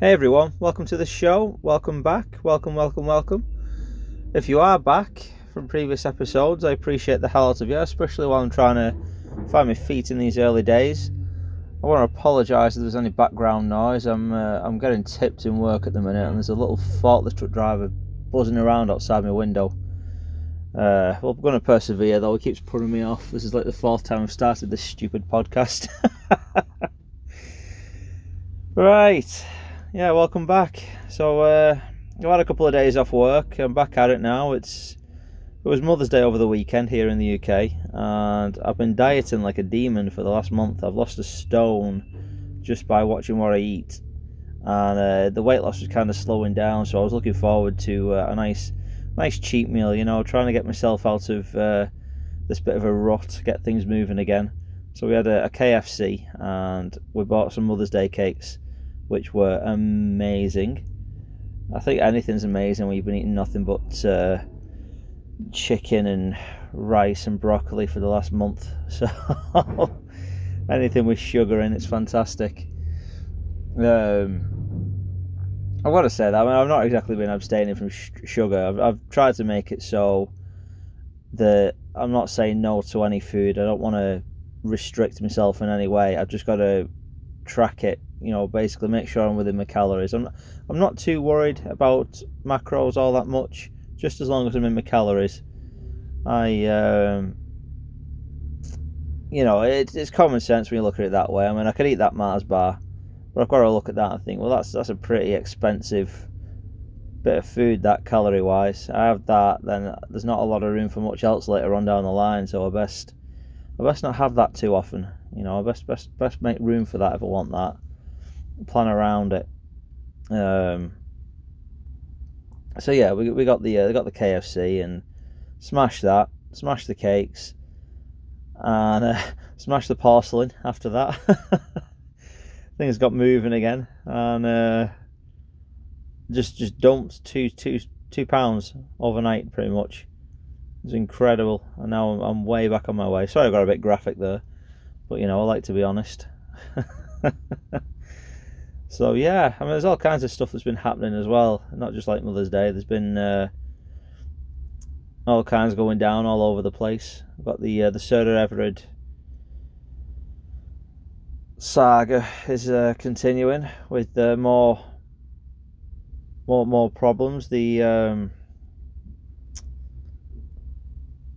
Hey everyone, welcome to the show. Welcome back. Welcome, welcome, welcome. If you are back from previous episodes, I appreciate the hell out of you, especially while I'm trying to find my feet in these early days. I want to apologise if there's any background noise. I'm uh, I'm getting tipped in work at the minute, and there's a little forklift truck driver buzzing around outside my window. Uh, well, I'm going to persevere though. He keeps putting me off. This is like the fourth time I've started this stupid podcast. right yeah, welcome back. So uh, I've had a couple of days off work. I'm back at it now. It's it was Mother's Day over the weekend here in the UK, and I've been dieting like a demon for the last month. I've lost a stone just by watching what I eat, and uh, the weight loss was kind of slowing down. So I was looking forward to uh, a nice, nice cheat meal. You know, trying to get myself out of uh, this bit of a rut, get things moving again. So we had a, a KFC, and we bought some Mother's Day cakes which were amazing. I think anything's amazing when you've been eating nothing but uh, chicken and rice and broccoli for the last month. So anything with sugar in, it's fantastic. Um, I've got to say that I mean, I've not exactly been abstaining from sh- sugar. I've, I've tried to make it so that I'm not saying no to any food. I don't want to restrict myself in any way. I've just got to track it you know, basically make sure I'm within my calories. I'm I'm not too worried about macros all that much, just as long as I'm in my calories. I, um, you know, it, it's common sense when you look at it that way. I mean, I could eat that Mars bar, but I've got to look at that and think, well, that's that's a pretty expensive bit of food, that calorie wise. I have that, then there's not a lot of room for much else later on down the line, so I best I best not have that too often. You know, I best best best make room for that if I want that plan around it. Um, so yeah, we, we got the uh, got the KFC and smashed that, smashed the cakes, and uh, smashed the porcelain after that. Things got moving again, and uh, just just dumped two two two pounds overnight, pretty much. It was incredible, and now I'm, I'm way back on my way. Sorry, I got a bit graphic there, but you know I like to be honest. So yeah, I mean, there's all kinds of stuff that's been happening as well. Not just like Mother's Day. There's been uh, all kinds going down all over the place. I've got the uh, the Sarah Everard saga is uh, continuing with uh, more more more problems. The um,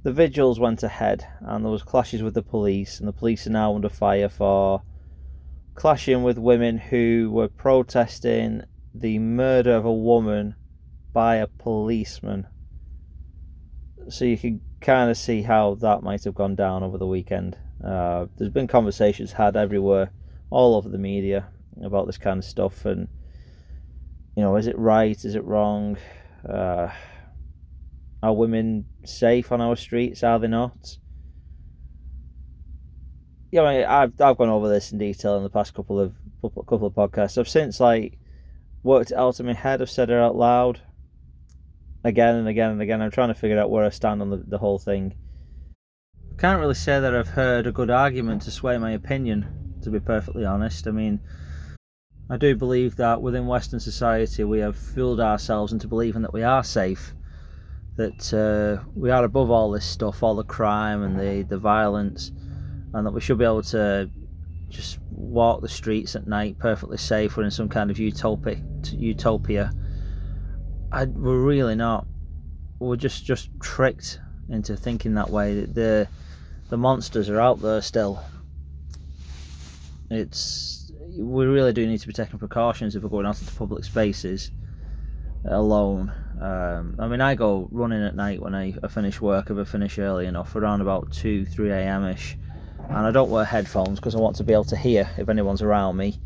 the vigils went ahead, and there was clashes with the police, and the police are now under fire for clashing with women who were protesting the murder of a woman by a policeman. So you can kind of see how that might have gone down over the weekend. Uh, there's been conversations had everywhere, all over the media, about this kind of stuff, and you know, is it right? Is it wrong? Uh, are women safe on our streets? Are they not? Yeah, I mean, I've I've gone over this in detail in the past couple of couple of podcasts. I've since like worked it out in my head. I've said it out loud again and again and again. I'm trying to figure out where I stand on the, the whole thing. I can't really say that I've heard a good argument to sway my opinion. To be perfectly honest, I mean, I do believe that within Western society we have fooled ourselves into believing that we are safe, that uh, we are above all this stuff, all the crime and the the violence and that we should be able to just walk the streets at night perfectly safe. We're in some kind of utopic utopia. I, we're really not. We're just just tricked into thinking that way. The the monsters are out there still. It's we really do need to be taking precautions if we're going out into public spaces alone. Um, I mean, I go running at night when I, I finish work. If I finish early enough, around about two, three a.m. ish and I don't wear headphones because I want to be able to hear if anyone's around me.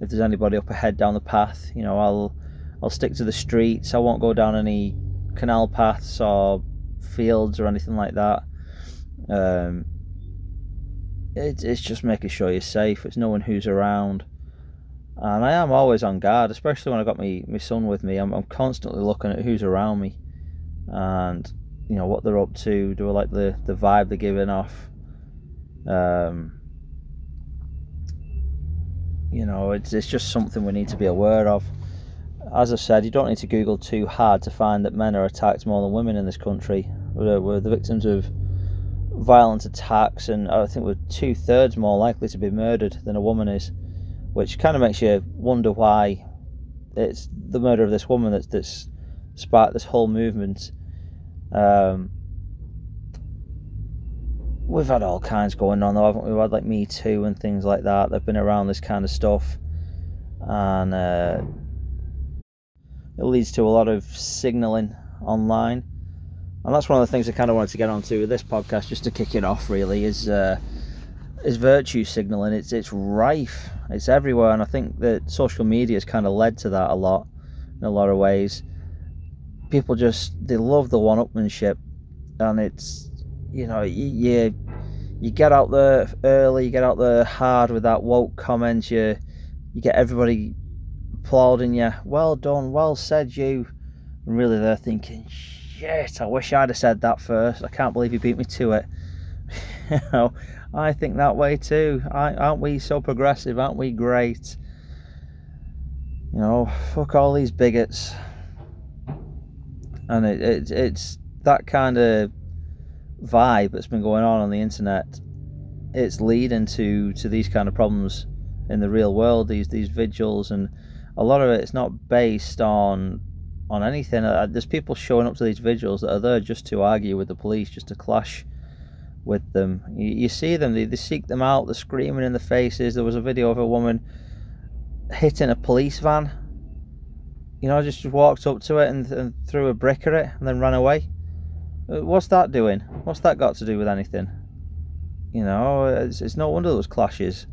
If there's anybody up ahead down the path, you know, I'll I'll stick to the streets. I won't go down any canal paths or fields or anything like that. Um, it, it's just making sure you're safe. It's knowing who's around. And I am always on guard, especially when I got my, my son with me. I'm, I'm constantly looking at who's around me and, you know, what they're up to. Do I like the, the vibe they're giving off? Um, you know, it's it's just something we need to be aware of. As I said, you don't need to Google too hard to find that men are attacked more than women in this country. We're, we're the victims of violent attacks, and I think we're two thirds more likely to be murdered than a woman is, which kind of makes you wonder why it's the murder of this woman that's that's sparked this whole movement. Um, we've had all kinds going on though, haven't we? We've had like Me Too and things like that. They've been around this kind of stuff, and uh, it leads to a lot of signalling online. And that's one of the things I kind of wanted to get onto with this podcast, just to kick it off. Really, is uh, is virtue signaling. It's it's rife. It's everywhere, and I think that social media has kind of led to that a lot, in a lot of ways. People just they love the one-upmanship, and it's you know you you get out there early, you get out there hard with that woke comment. You you get everybody applauding you. Well done, well said, you. And really, they're thinking, shit. I wish I'd have said that first. I can't believe you beat me to it. you know, I think that way too. I, aren't we so progressive? Aren't we great? You know, fuck all these bigots. And it, it it's that kind of vibe that's been going on on the internet. It's leading to to these kind of problems in the real world. These these vigils and a lot of it it's not based on on anything. Uh, there's people showing up to these vigils that are there just to argue with the police, just to clash with them. You, you see them, they, they seek them out, they're screaming in the faces. There was a video of a woman hitting a police van. You know, just walked up to it and, and threw a brick at it and then ran away. Uh, what's that doing? What's that got to do with anything? You know, it's, it's no wonder those clashes.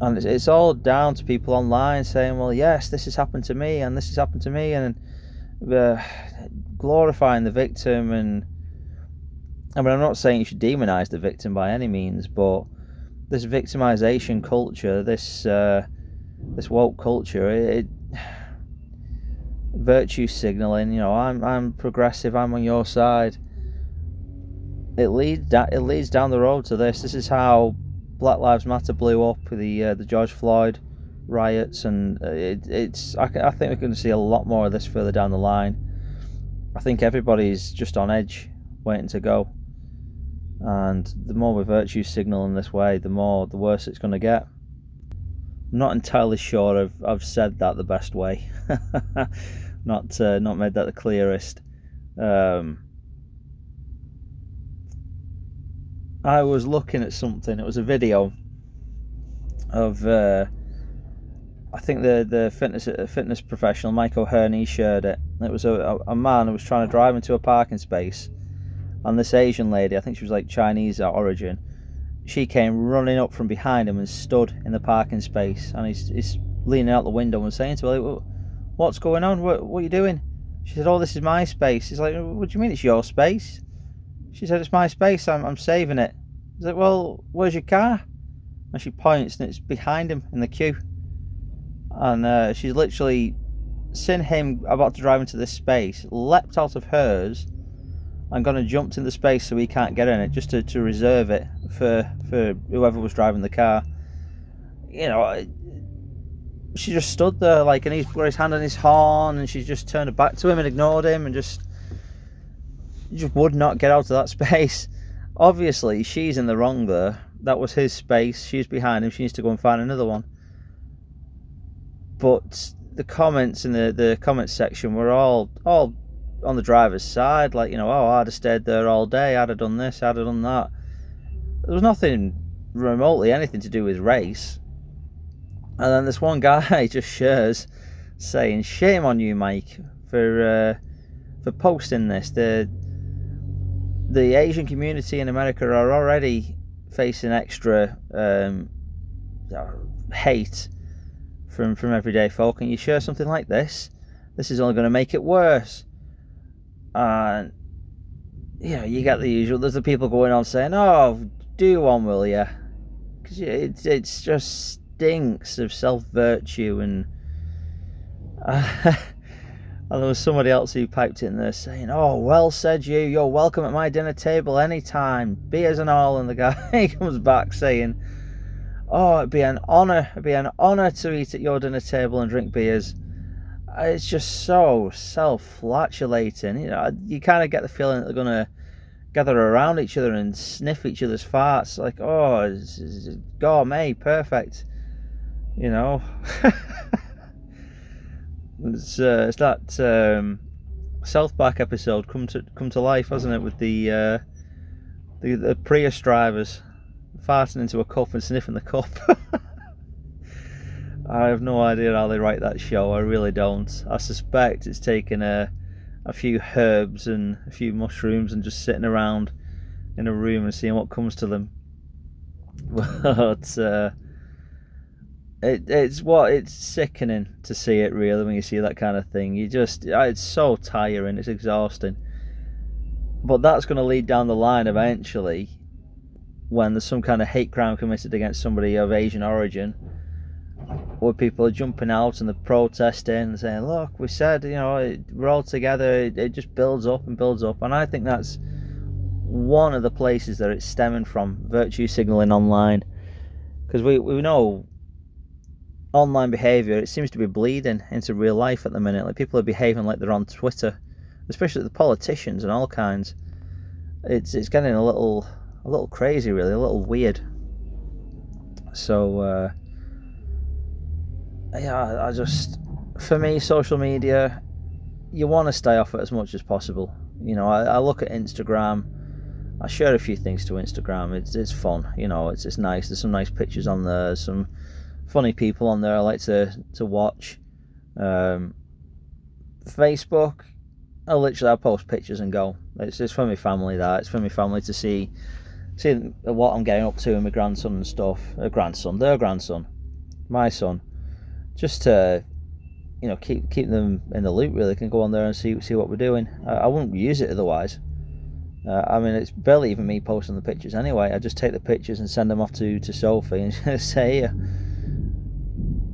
And it's, it's all down to people online saying, well, yes, this has happened to me and this has happened to me, and uh, glorifying the victim and I mean, I'm not saying you should demonize the victim by any means, but this victimization culture, this uh, this woke culture, it, it virtue signaling. You know, I'm I'm progressive. I'm on your side. It leads da- it leads down the road to this. This is how Black Lives Matter blew up the uh, the George Floyd riots, and it, it's I, I think we're going to see a lot more of this further down the line. I think everybody's just on edge, waiting to go and the more we virtue signal in this way, the more the worse it's going to get. Not entirely sure I've I've said that the best way, not uh, not made that the clearest. Um, I was looking at something. It was a video of uh, I think the the fitness fitness professional Michael O'Hearn shared it. It was a, a man who was trying to drive into a parking space and this Asian lady, I think she was like Chinese origin, she came running up from behind him and stood in the parking space. And he's, he's leaning out the window and saying to her, What's going on? What, what are you doing? She said, Oh, this is my space. He's like, What do you mean it's your space? She said, It's my space. I'm, I'm saving it. He's like, Well, where's your car? And she points and it's behind him in the queue. And uh, she's literally seen him about to drive into this space, leapt out of hers I'm going to jump into the space so he can't get in it, just to, to reserve it for for whoever was driving the car. You know, she just stood there like, and he's his hand on his horn, and she just turned her back to him and ignored him, and just just would not get out of that space. Obviously, she's in the wrong there. That was his space. She's behind him. She needs to go and find another one. But the comments in the the comments section were all all on the driver's side, like, you know, oh, I'd have stayed there all day, I'd have done this, I'd have done that. There was nothing remotely anything to do with race. And then this one guy just shares saying, "Shame on you, Mike, for uh, for posting this. The the Asian community in America are already facing extra um, hate from from everyday folk, and you share something like this. This is only going to make it worse." and you know you get the usual. There's the people going on saying, "Oh, do one, will you?" Because it it's just stinks of self virtue and. Uh, and there was somebody else who piped in there saying, "Oh, well said, you. You're welcome at my dinner table anytime, beers and all." And the guy comes back saying, oh, it'd be an honour, it'd be an honour to eat at your dinner table and drink beers. It's just so self-flatulating. You know, you kind of get the feeling that they're gonna gather around each other and sniff each other's farts. Like, oh, it's, it's gourmet, perfect. You know, it's uh, it's that um, South Park episode come to come to life, hasn't it? With the uh, the, the Prius drivers farting into a cup and sniffing the cup. I have no idea how they write that show. I really don't. I suspect it's taken a a few herbs and a few mushrooms and just sitting around in a room and seeing what comes to them. But uh, it, it's what it's sickening to see it really when you see that kind of thing. You just it's so tiring. It's exhausting. But that's going to lead down the line eventually when there's some kind of hate crime committed against somebody of Asian origin, where people are jumping out and they're protesting and saying, "Look, we said, you know, we're all together." It, it just builds up and builds up, and I think that's one of the places that it's stemming from virtue signaling online, because we we know online behavior it seems to be bleeding into real life at the minute. Like people are behaving like they're on Twitter, especially the politicians and all kinds. It's it's getting a little a little crazy, really, a little weird. So, uh, yeah, I just, for me, social media, you want to stay off it as much as possible. You know, I, I, look at Instagram. I share a few things to Instagram. It's it's fun. You know, it's it's nice. There's some nice pictures on there. Some funny people on there. I like to to watch. Um, Facebook, I literally I post pictures and go. It's it's for my family that. It's for my family to see seeing what I'm getting up to and my grandson and stuff. A grandson, their grandson, my son, just to you know keep keep them in the loop. Really, can go on there and see see what we're doing. I, I wouldn't use it otherwise. Uh, I mean, it's barely even me posting the pictures anyway. I just take the pictures and send them off to, to Sophie and say,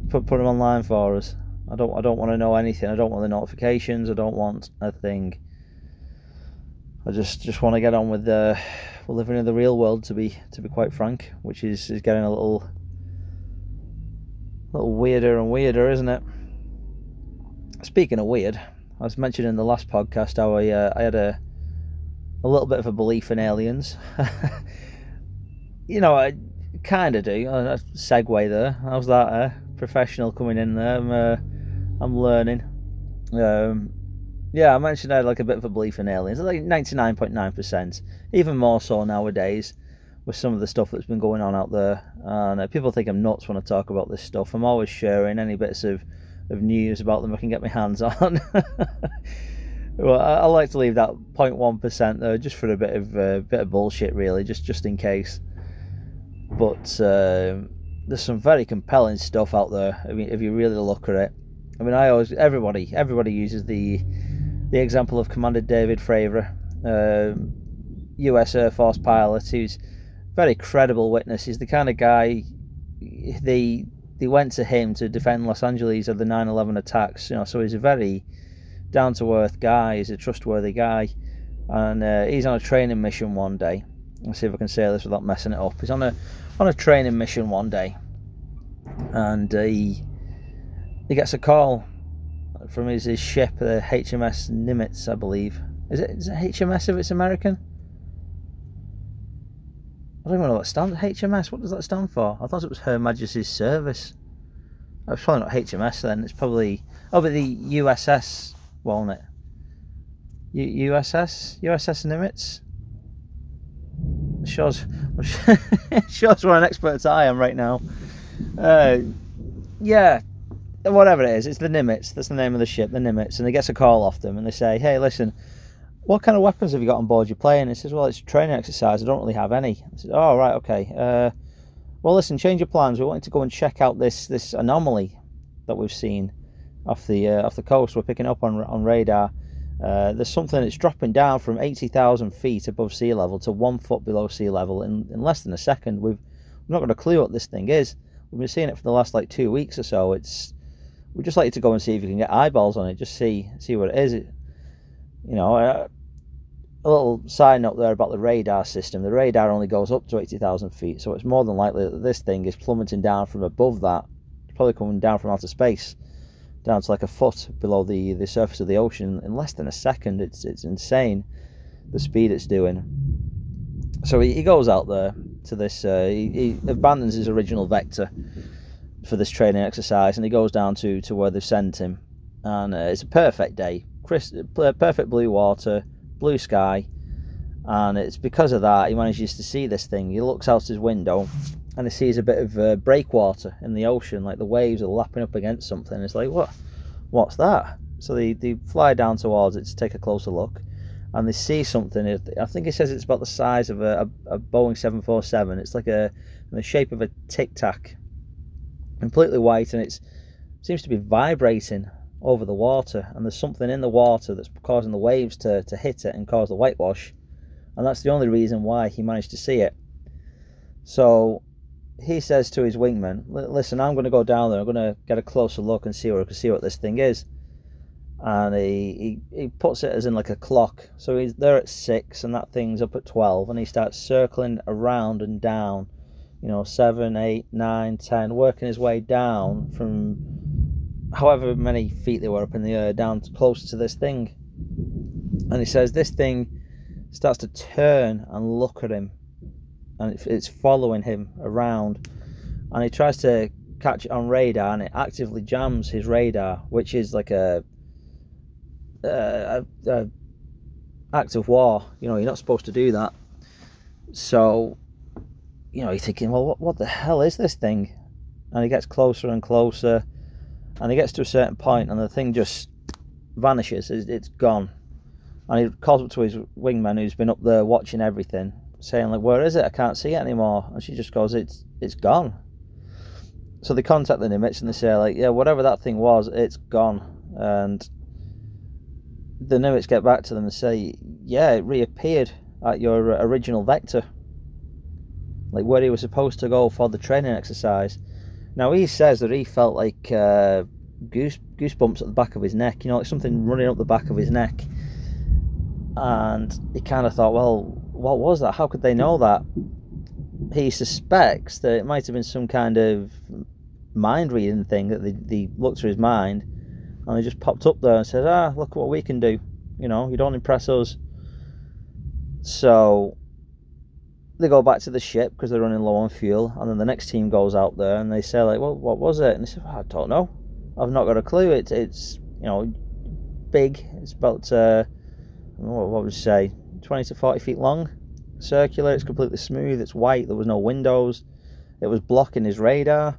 put put them online for us. I don't I don't want to know anything. I don't want the notifications. I don't want a thing. I just just want to get on with the living in the real world to be to be quite frank, which is, is getting a little little weirder and weirder, isn't it? Speaking of weird, I was mentioning in the last podcast how I uh, I had a a little bit of a belief in aliens. you know, I kind of do. A segue there. How's that? Uh, professional coming in there. I'm uh, I'm learning. Um, yeah, I mentioned I had like a bit of a belief in aliens, like 99.9%, even more so nowadays with some of the stuff that's been going on out there. And uh, people think I'm nuts when I talk about this stuff. I'm always sharing any bits of, of news about them I can get my hands on. well, I, I, like to leave that 0.1% there just for a bit of uh, bit of bullshit, really, just just in case. But uh, there's some very compelling stuff out there. I mean, if you really look at it. I mean, I always everybody everybody uses the the example of Commander David Fravor, U.S. Air Force pilot, who's very credible witness. He's the kind of guy they they went to him to defend Los Angeles of the 9/11 attacks. You know, so he's a very down to earth guy. He's a trustworthy guy, and uh, he's on a training mission one day. Let's see if I can say this without messing it up. He's on a on a training mission one day, and uh, he he gets a call from his, his ship, the HMS Nimitz, I believe. Is it, is it HMS if it's American? I don't even know what that stands. HMS. What does that stand for? I thought it was Her Majesty's Service. It's probably not HMS then. It's probably oh, but the USS, won't it? U- USS USS Nimitz. Shows shows what an expert I am right now. Uh, yeah, whatever it is, it's the Nimitz. That's the name of the ship, the Nimitz. And he gets a call off them and they say, hey, listen, what kind of weapons have you got on board your plane? And he says, well, it's a training exercise. I don't really have any. I said, oh, right, okay. Uh, well, listen, change your plans. We want to go and check out this this anomaly that we've seen off the uh, off the coast. We're picking up on on radar. Uh, there's something that's dropping down from 80,000 feet above sea level to one foot below sea level in, in less than a second. We've, we've not got a clue what this thing is. We've been seeing it for the last like two weeks or so. It's we'd just like you to go and see if you can get eyeballs on it. Just see see what it is. It, you know, uh, a little side note there about the radar system. The radar only goes up to 80,000 feet, so it's more than likely that this thing is plummeting down from above that. It's probably coming down from outer space, down to like a foot below the, the surface of the ocean in less than a second. It's it's insane the speed it's doing. So he, he goes out there to this. Uh, he, he abandons his original vector for this training exercise, and he goes down to to where they've sent him. And uh, it's a perfect day, Perfect blue water blue sky, and it's because of that he manages to see this thing. He looks out his window and he sees a bit of uh, breakwater in the ocean, like the waves are lapping up against something. It's like, what? What's that? So they, they fly down towards it to take a closer look, and they see something. I think it says it's about the size of a, a, a Boeing 747. It's like a in the shape of a tic tac, completely white, and it seems to be vibrating over the water, and there's something in the water that's causing the waves to, to hit it and cause the whitewash, and that's the only reason why he managed to see it. So he says to his wingman, "Listen, I'm going to go down there. I'm going to get a closer look and see where I can see what this thing is." And he, he, he puts it as in like a clock. So he's there at six, and that thing's up at twelve, and he starts circling around and down, you know, seven, eight, nine, ten, working his way down from however many feet they were up in the air down close to this thing. And he says this thing starts to turn and look at him, and it's following him around. And he tries to catch it on radar, and it actively jams his radar, which is like a, a, a act of war. You know, you're not supposed to do that. So, you know, you're thinking, well, what, what the hell is this thing? And he gets closer and closer and he gets to a certain point and the thing just vanishes it's gone. And he calls up to his wingman who's been up there watching everything saying like where is it? I can't see it anymore. And she just goes it's it's gone. So they contact the nimitz and they say like yeah whatever that thing was it's gone. And the nimitz get back to them and say yeah it reappeared at your original vector. Like where he was supposed to go for the training exercise now he says that he felt like uh, goose goosebumps at the back of his neck, you know, like something running up the back of his neck. And he kind of thought, well, what was that? How could they know that? He suspects that it might have been some kind of mind reading thing that they, they looked through his mind and they just popped up there and said, ah, look what we can do. You know, you don't impress us. So they go back to the ship because they're running low on fuel, and then the next team goes out there and they say like, "Well, what was it?" And they say, well, "I don't know. I've not got a clue. It's it's you know big. It's about uh, what, would you say, twenty to forty feet long, circular. It's completely smooth. It's white. There was no windows. It was blocking his radar."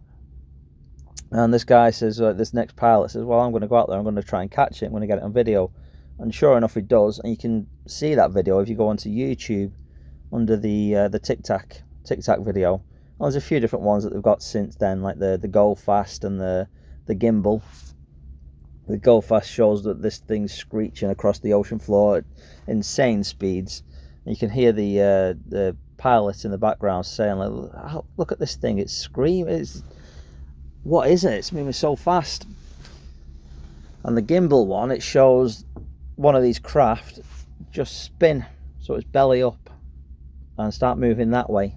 And this guy says, uh, this next pilot says, well, I'm going to go out there. I'm going to try and catch it. I'm going to get it on video. And sure enough, he does. And you can see that video if you go onto YouTube under the uh, the Tic Tac Tic Tac video. Well, there's a few different ones that they've got since then, like the the Go Fast and the the gimbal. The Go Fast shows that this thing's screeching across the ocean floor at insane speeds. And you can hear the uh, the pilot in the background saying, like, "Look at this thing! It's screaming! It's what is it? It's moving so fast." And the gimbal one, it shows one of these craft just spin, so it's belly up and start moving that way.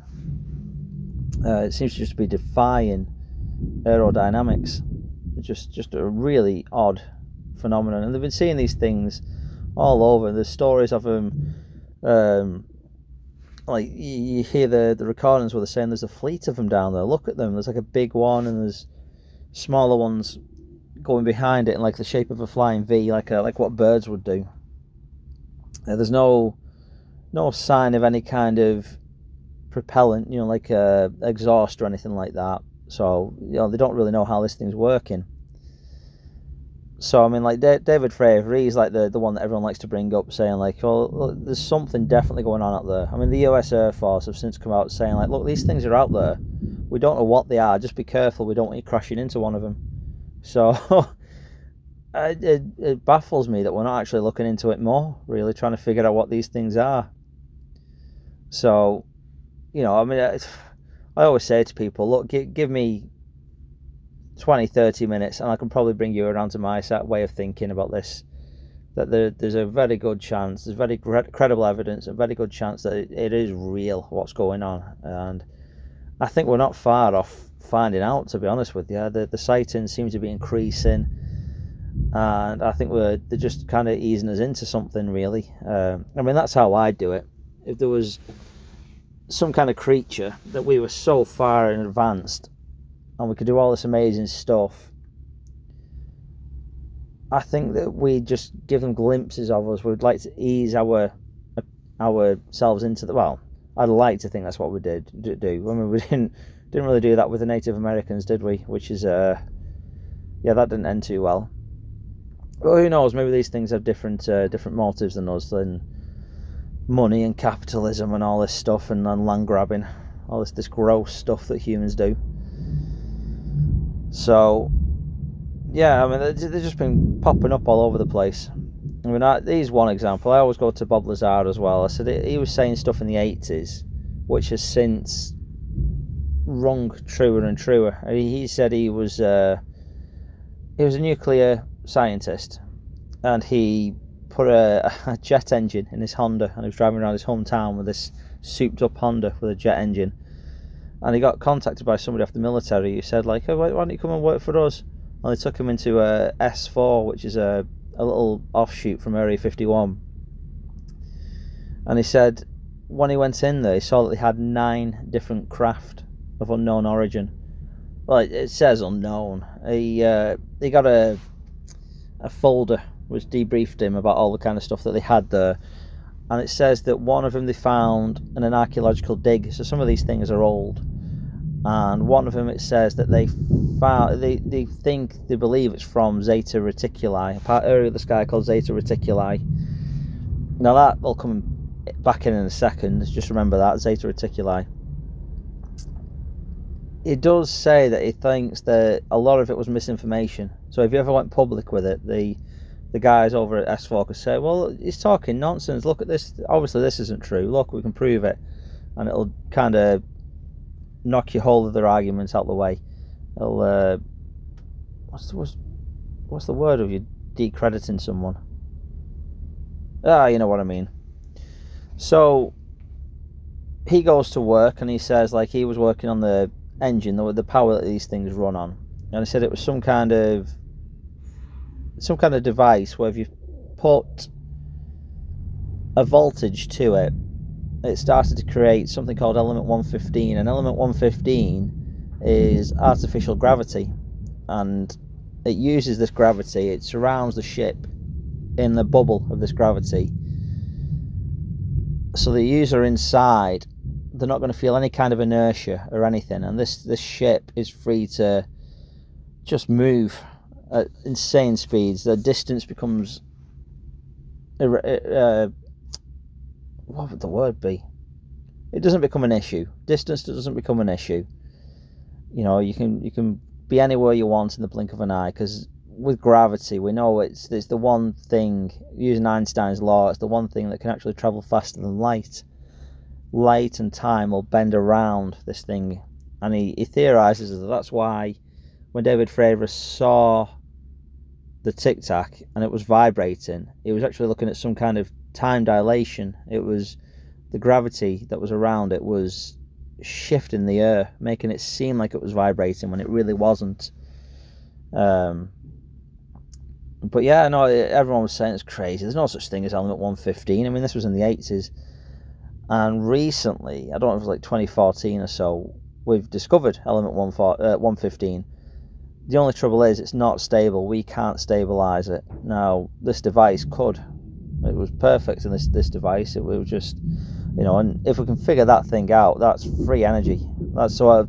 Uh, it seems to just be defying aerodynamics. It's just just a really odd phenomenon, and they've been seeing these things all over. There's stories of them. Um, like you hear the the recordings where they're saying there's a fleet of them down there. Look at them. There's like a big one, and there's smaller ones going behind it in like the shape of a flying V, like a, like what birds would do. Uh, there's no no sign of any kind of propellant, you know, like a exhaust or anything like that. So you know they don't really know how this thing's working. So I mean, like David Fravor, he's like the the one that everyone likes to bring up, saying like, well, look, there's something definitely going on out there. I mean, the U.S. Air Force have since come out saying like, look, these things are out there. We don't know what they are. Just be careful. We don't want you crashing into one of them. So it, it, it baffles me that we're not actually looking into it more, really trying to figure out what these things are. So, you know, I mean, I always say to people, look, give, give me 20, 30 minutes, and I can probably bring you around to my way of thinking about this. that there, there's a very good chance, there's very credible evidence, a very good chance that it, it is real what's going on. And I think we're not far off finding out, to be honest with you. The, the sightings seem to be increasing. And I think we're they're just kind of easing us into something, really. Uh, I mean, that's how I do it. If there was some kind of creature that we were so far in advanced and we could do all this amazing stuff I think that we just give them glimpses of us. We'd like to ease our ourselves into the well. I'd like to think that's what we did do. I mean, we didn't didn't really do that with the Native Americans, did we? Which is uh, yeah, that didn't end too well. Well, who knows? Maybe these things have different uh, different motives than us, than money and capitalism and all this stuff, and, and land grabbing, all this this gross stuff that humans do. So yeah, I mean, they've just been popping up all over the place. I mean, I, here's one example. I always go to Bob Lazar as well. I said he was saying stuff in the 80s, which has since rung truer and truer. He said he was uh, he was a nuclear scientist, and he put a, a, jet engine in his Honda, and he was driving around his hometown with this souped-up Honda with a jet engine. And he got contacted by somebody off the military who said, like, oh, why don't you come and work for us? and they took him into a S4, which is a, a little offshoot from Area 51. And he said when he went in there, he saw that they had nine different craft of unknown origin. Well, it, it says unknown. He uh, he got a a folder which debriefed him about all the kind of stuff that they had there, and it says that one of them they found in an archaeological dig. So some of these things are old and one of them it says that they found they, they think they believe it's from Zeta Reticuli, a part area of the sky called Zeta Reticuli. Now that will come back in in a second. Just remember that Zeta Reticuli. It does say that he thinks that a lot of it was misinformation. So if you ever went public with it, the the guys over at S4 could say, "Well, he's talking nonsense. Look at this. Obviously, this isn't true. Look, we can prove it," and it'll kind of knock your whole of their arguments out the way. They'll uh, what's the, what's, what's the word of you decrediting someone? Ah, you know what I mean. So he goes to work and he says like he was working on the engine, the, the power that these things run on, and he said it was some kind of some kind of device where if you put a voltage to it it started to create something called element 115 and element 115 is artificial gravity and it uses this gravity it surrounds the ship in the bubble of this gravity. So the user inside they're not going to feel any kind of inertia or anything and this this ship is free to just move at insane speeds the distance becomes uh, what would the word be? It doesn't become an issue. Distance doesn't become an issue. You know, you can you can be anywhere you want in the blink of an eye because with gravity, we know it's it's the one thing using Einstein's law. It's the one thing that can actually travel faster than light. Light and time will bend around this thing, and he, he theorizes that that's why when David Fravor saw the tic tac and it was vibrating, It was actually looking at some kind of time dilation. It was the gravity that was around it was shifting the air, making it seem like it was vibrating when it really wasn't. Um, but yeah, no, everyone was saying it's crazy. There's no such thing as element 115. I mean, this was in the 80s. And recently, I don't know if it was like 2014 or so, we've discovered element 115. Uh, the only trouble is it's not stable. We can't stabilize it. Now, this device could it was perfect in this this device. It was just, you know, and if we can figure that thing out, that's free energy. That's so. Uh,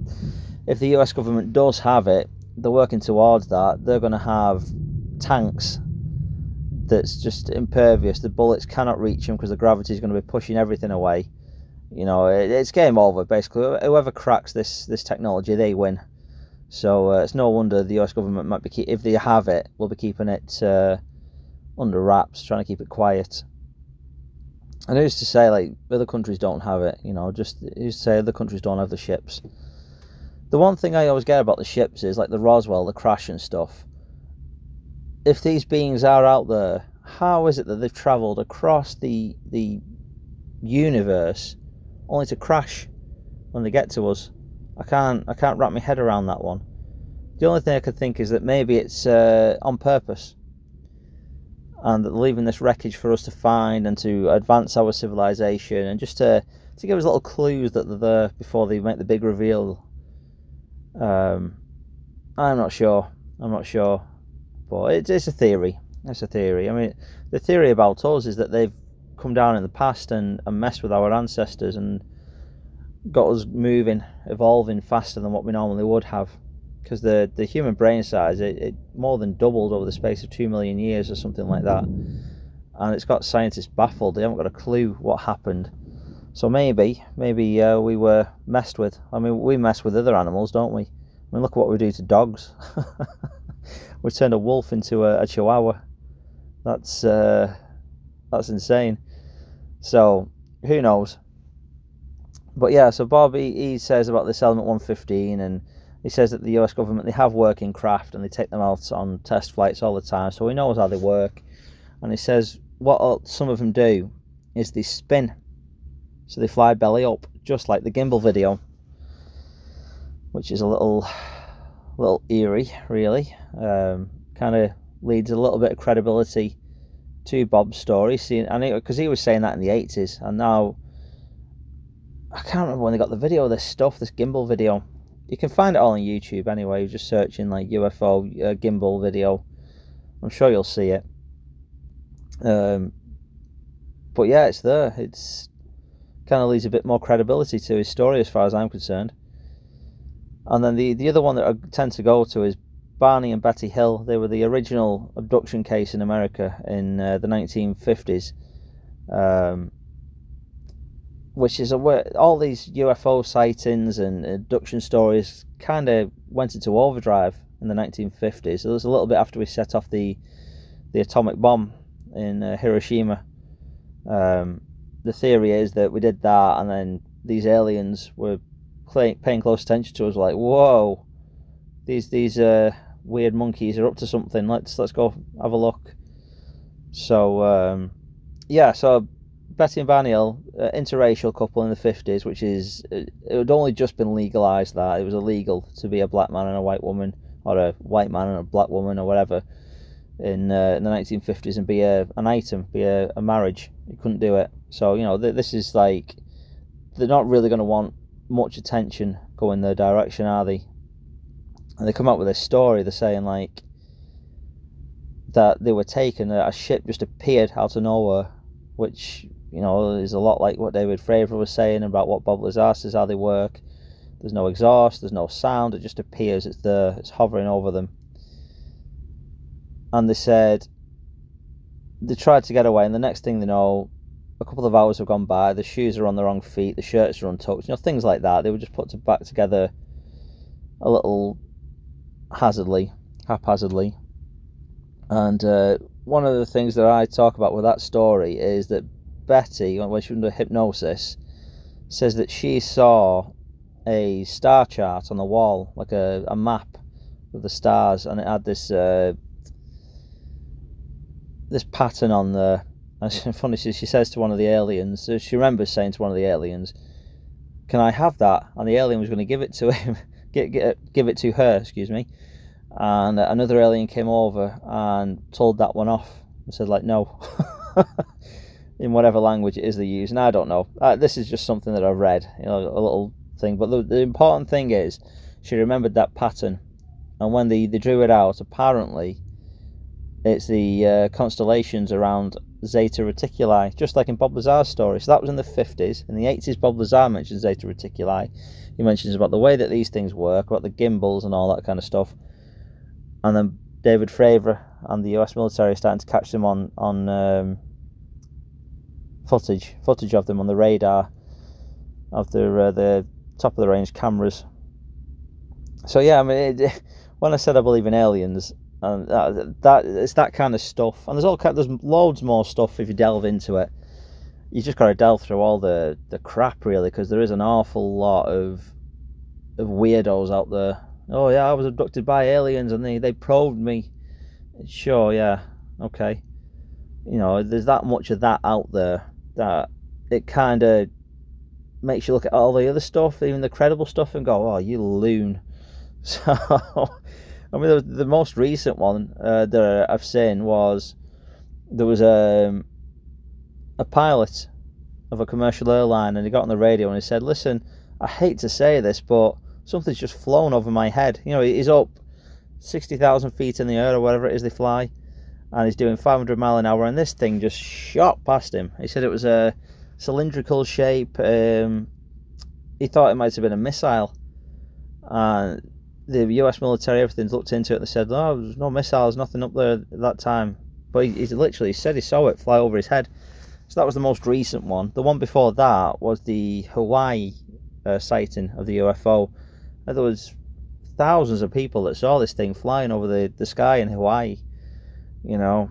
if the U.S. government does have it, they're working towards that. They're going to have tanks that's just impervious. The bullets cannot reach them because the gravity is going to be pushing everything away. You know, it, it's game over basically. Whoever cracks this this technology, they win. So uh, it's no wonder the U.S. government might be keep, if they have it, will be keeping it uh, under wraps, trying to keep it quiet. And who's to say like other countries don't have it? You know, just who's to say other countries don't have the ships? The one thing I always get about the ships is like the Roswell, the crash and stuff. If these beings are out there, how is it that they've travelled across the the universe only to crash when they get to us? I can't I can't wrap my head around that one. The only thing I could think is that maybe it's uh, on purpose, and that leaving this wreckage for us to find and to advance our civilization, and just to to give us little clues that they're there before they make the big reveal. Um, I'm not sure. I'm not sure, but it's, it's a theory. It's a theory. I mean, the theory about us is that they've come down in the past and, and messed with our ancestors and got us moving, evolving faster than what we normally would have. Because the, the human brain size, it, it more than doubled over the space of two million years or something like that. And it's got scientists baffled. They haven't got a clue what happened. So maybe, maybe uh, we were messed with. I mean, we mess with other animals, don't we? I mean, look at what we do to dogs. we turned a wolf into a, a chihuahua. That's uh, that's insane. So who knows? But yeah, so Bob he, he says about this element 115, and he says that the U.S. government they have working craft and they take them out on test flights all the time, so he knows how they work. And he says what some of them do is they spin, so they fly belly up, just like the gimbal video which is a little little eerie, really. Um, kind of leads a little bit of credibility to Bob's story, seeing and because he was saying that in the eighties, and now I can't remember when they got the video of this stuff, this gimbal video. You can find it all on YouTube anyway. You're just searching like UFO uh, gimbal video. I'm sure you'll see it. Um, but yeah, it's there. It's kind of leads a bit more credibility to his story, as far as I'm concerned. And then the, the other one that I tend to go to is Barney and Betty Hill. They were the original abduction case in America in uh, the 1950s, um, which is a all these UFO sightings and abduction stories kind of went into overdrive in the 1950s. So it was a little bit after we set off the the atomic bomb in uh, Hiroshima. Um, the theory is that we did that, and then these aliens were paying close attention to us, like, whoa, these these uh, weird monkeys are up to something. Let's let's go have a look. So um, yeah, so Betty and Barney uh, interracial couple in the fifties, which is uh, it had only just been legalized that it was illegal to be a black man and a white woman, or a white man and a black woman, or whatever, in uh, in the nineteen fifties, and be a an item, be a, a marriage. You couldn't do it. So you know th- this is like they're not really going to want much attention going their direction, are they? And they come up with this story. They're saying like that they were taken, a ship just appeared out of nowhere, which you know is a lot like what David Fravor was saying about what Bob Lazar says how they work. There's no exhaust, there's no sound. It just appears. It's there. It's hovering over them. And they said they tried to get away, and the next thing they know, a couple of hours have gone by. The shoes are on the wrong feet. The shirts are untucked. You know, things like that. They were just put to back together a little hazardly, haphazardly. And uh, one of the things that I talk about with that story is that Betty, when she was under hypnosis, says that she saw a star chart on the wall, like a, a map of the stars, and it had this uh, this pattern on there and funny, she says to one of the aliens, she remembers saying to one of the aliens, "Can I have that?" And the alien was going to give it to him, get, get, give it to her, excuse me. And another alien came over and told that one off and said, like, no, in whatever language it is they use. And I don't know. Uh, this is just something that I've read, you know, a little thing. But the, the important thing is, she remembered that pattern, and when they, they drew it out, apparently it's the uh, constellations around Zeta Reticuli, just like in Bob Lazar's story. So that was in the 50s. In the 80s, Bob Lazar mentions Zeta Reticuli. He mentions about the way that these things work, about the gimbals and all that kind of stuff. And then David Fravor and the US military are starting to catch them on on um, footage, footage of them on the radar of the uh, the top of the range cameras. So yeah, I mean, it, when I said I believe in aliens, and that, that it's that kind of stuff. And there's all there's loads more stuff if you delve into it. You just got to delve through all the the crap really, because there is an awful lot of of weirdos out there. Oh yeah, I was abducted by aliens and they they probed me. Sure, yeah, okay. you know, there's that much of that out there that it kind of makes you look at all the other stuff, even the credible stuff, and go, "Oh, you loon." So, I mean, the, the most recent one uh, that I've seen was there was a a pilot of a commercial airline, and he got on the radio and he said, "Listen, I hate to say this, but something's just flown over my head. You know, he's up sixty thousand feet in the air or whatever it is they fly." And he's doing 500 mile an hour, and this thing just shot past him. He said it was a cylindrical shape. Um, he thought it might have been a missile. And the US military, everything's looked into it. They said, "Oh, there's no missiles, nothing up there at that time." But he, he literally said he saw it fly over his head. So that was the most recent one. The one before that was the Hawaii uh, sighting of the UFO. There was thousands of people that saw this thing flying over the, the sky in Hawaii. You know,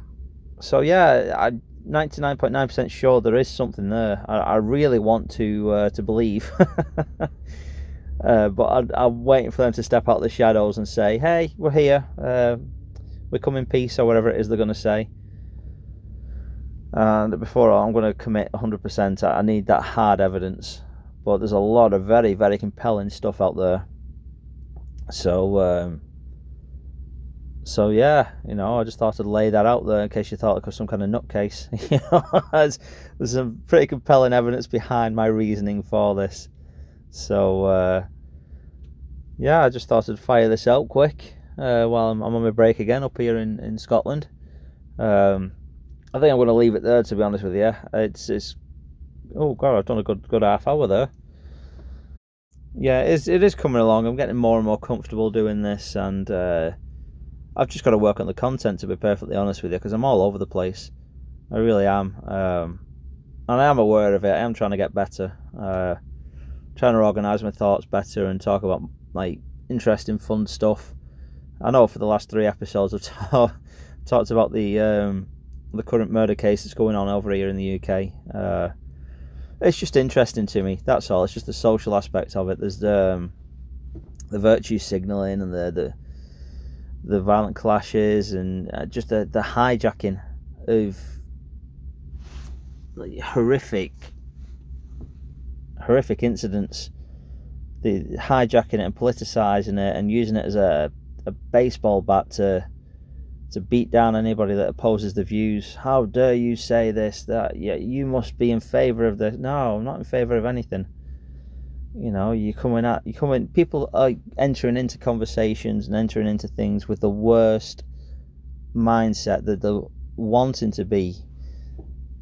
so yeah, I 99.9% sure there is something there. I, I really want to uh, to believe. uh, but I, am waiting for them to step out of the shadows and say, hey, we're here. Uh, we come in peace, or whatever it is they're going to say. And before I'm going to commit 100%, I need that hard evidence. But there's a lot of very, very compelling stuff out there. So, um, so yeah, you know, I just thought I'd lay that out there in case you thought it was some kind of nutcase. you know, there's, some pretty compelling evidence behind my reasoning for this. So uh, yeah, I just thought I'd fire this out quick uh, while I'm, I'm, on my break again up here in in Scotland. Um, I think I'm going to leave it there. To be honest with you, it's it's oh god, I've done a good good half hour there. Yeah, it's, it is coming along. I'm getting more and more comfortable doing this, and uh, I've just got to work on the content to be perfectly honest with you because I'm all over the place. I really am. Um, and I am aware of it. I am trying to get better. Uh, trying to organise my thoughts better and talk about like interesting, fun stuff. I know for the last three episodes I've ta- talked about the um, the current murder case that's going on over here in the UK. Uh, it's just interesting to me. That's all. It's just the social aspect of it. There's the um, the virtue signalling and the the the violent clashes and uh, just the, the hijacking of like, horrific horrific incidents. The hijacking it and politicizing it and using it as a, a baseball bat to to beat down anybody that opposes the views. How dare you say this that yeah you must be in favor of this no i'm not in favor of anything you know you're coming at you coming people are entering into conversations and entering into things with the worst mindset that they're wanting to be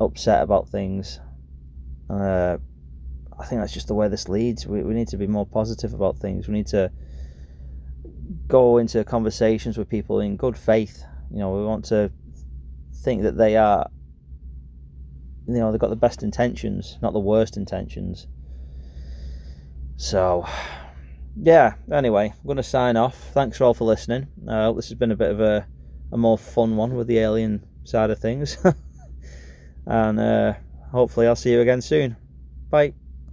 upset about things. Uh, i think that's just the way this leads. We, we need to be more positive about things. We need to go into conversations with people in good faith. You know we want to think that they are you know they've got the best intentions not the worst intentions so, yeah, anyway, I'm going to sign off. Thanks all for listening. I Uh, this has been a bit of a, a more fun one with the alien side of things. and uh, hopefully, I'll see you again soon. Bye.